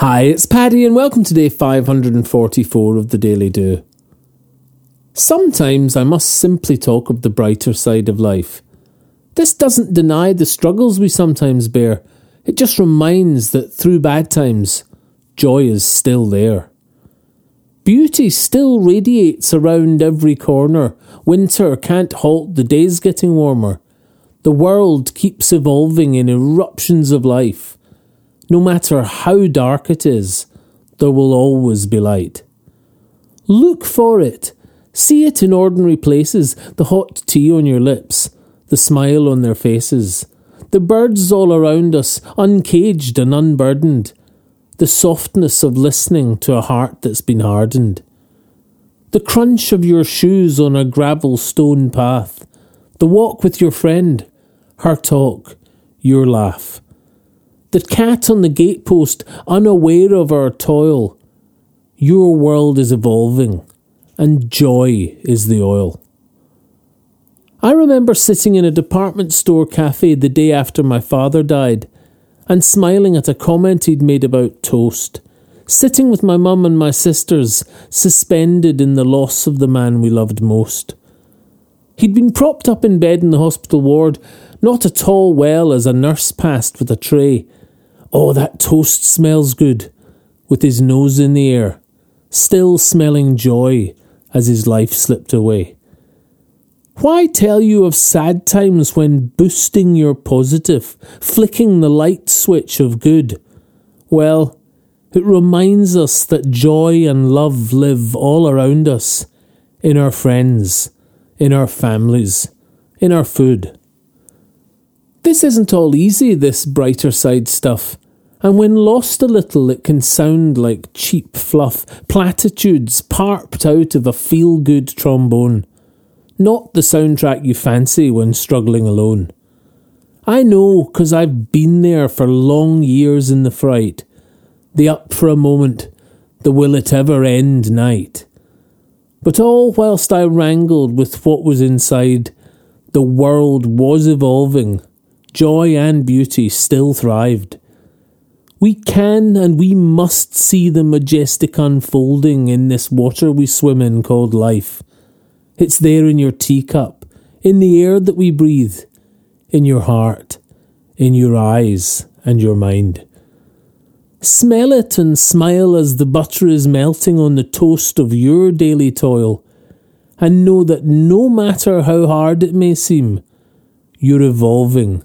Hi, it's Paddy, and welcome to day 544 of the Daily Do. Sometimes I must simply talk of the brighter side of life. This doesn't deny the struggles we sometimes bear, it just reminds that through bad times, joy is still there. Beauty still radiates around every corner. Winter can't halt the days getting warmer. The world keeps evolving in eruptions of life. No matter how dark it is, there will always be light. Look for it. See it in ordinary places the hot tea on your lips, the smile on their faces, the birds all around us, uncaged and unburdened, the softness of listening to a heart that's been hardened, the crunch of your shoes on a gravel stone path, the walk with your friend, her talk, your laugh the cat on the gatepost, unaware of our toil. Your world is evolving, and joy is the oil. I remember sitting in a department store cafe the day after my father died and smiling at a comment he'd made about toast, sitting with my mum and my sisters, suspended in the loss of the man we loved most. He'd been propped up in bed in the hospital ward, not at all well as a nurse passed with a tray, Oh, that toast smells good, with his nose in the air, still smelling joy as his life slipped away. Why tell you of sad times when boosting your positive, flicking the light switch of good? Well, it reminds us that joy and love live all around us, in our friends, in our families, in our food. This isn't all easy, this brighter side stuff and when lost a little, it can sound like cheap fluff, platitudes parped out of a feel good trombone. Not the soundtrack you fancy when struggling alone. I know, 'cause I've been there for long years in the fright. The up for a moment, the will it ever end night. But all whilst I wrangled with what was inside, the world was evolving. Joy and beauty still thrived. We can and we must see the majestic unfolding in this water we swim in called life. It's there in your teacup, in the air that we breathe, in your heart, in your eyes and your mind. Smell it and smile as the butter is melting on the toast of your daily toil, and know that no matter how hard it may seem, you're evolving,